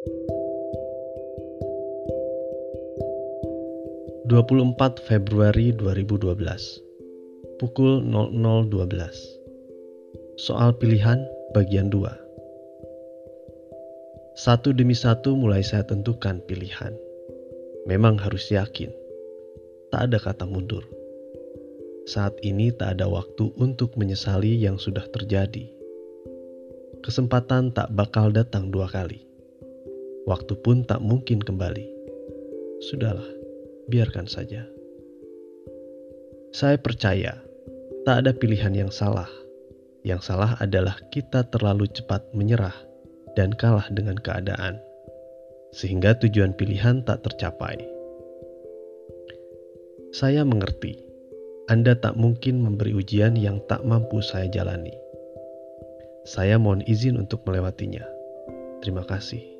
24 Februari 2012 Pukul 00.12 Soal pilihan bagian 2 Satu demi satu mulai saya tentukan pilihan. Memang harus yakin. Tak ada kata mundur. Saat ini tak ada waktu untuk menyesali yang sudah terjadi. Kesempatan tak bakal datang dua kali. Waktu pun tak mungkin kembali. Sudahlah biarkan saja. Saya percaya tak ada pilihan yang salah. Yang salah adalah kita terlalu cepat menyerah dan kalah dengan keadaan, sehingga tujuan pilihan tak tercapai. Saya mengerti, Anda tak mungkin memberi ujian yang tak mampu saya jalani. Saya mohon izin untuk melewatinya. Terima kasih.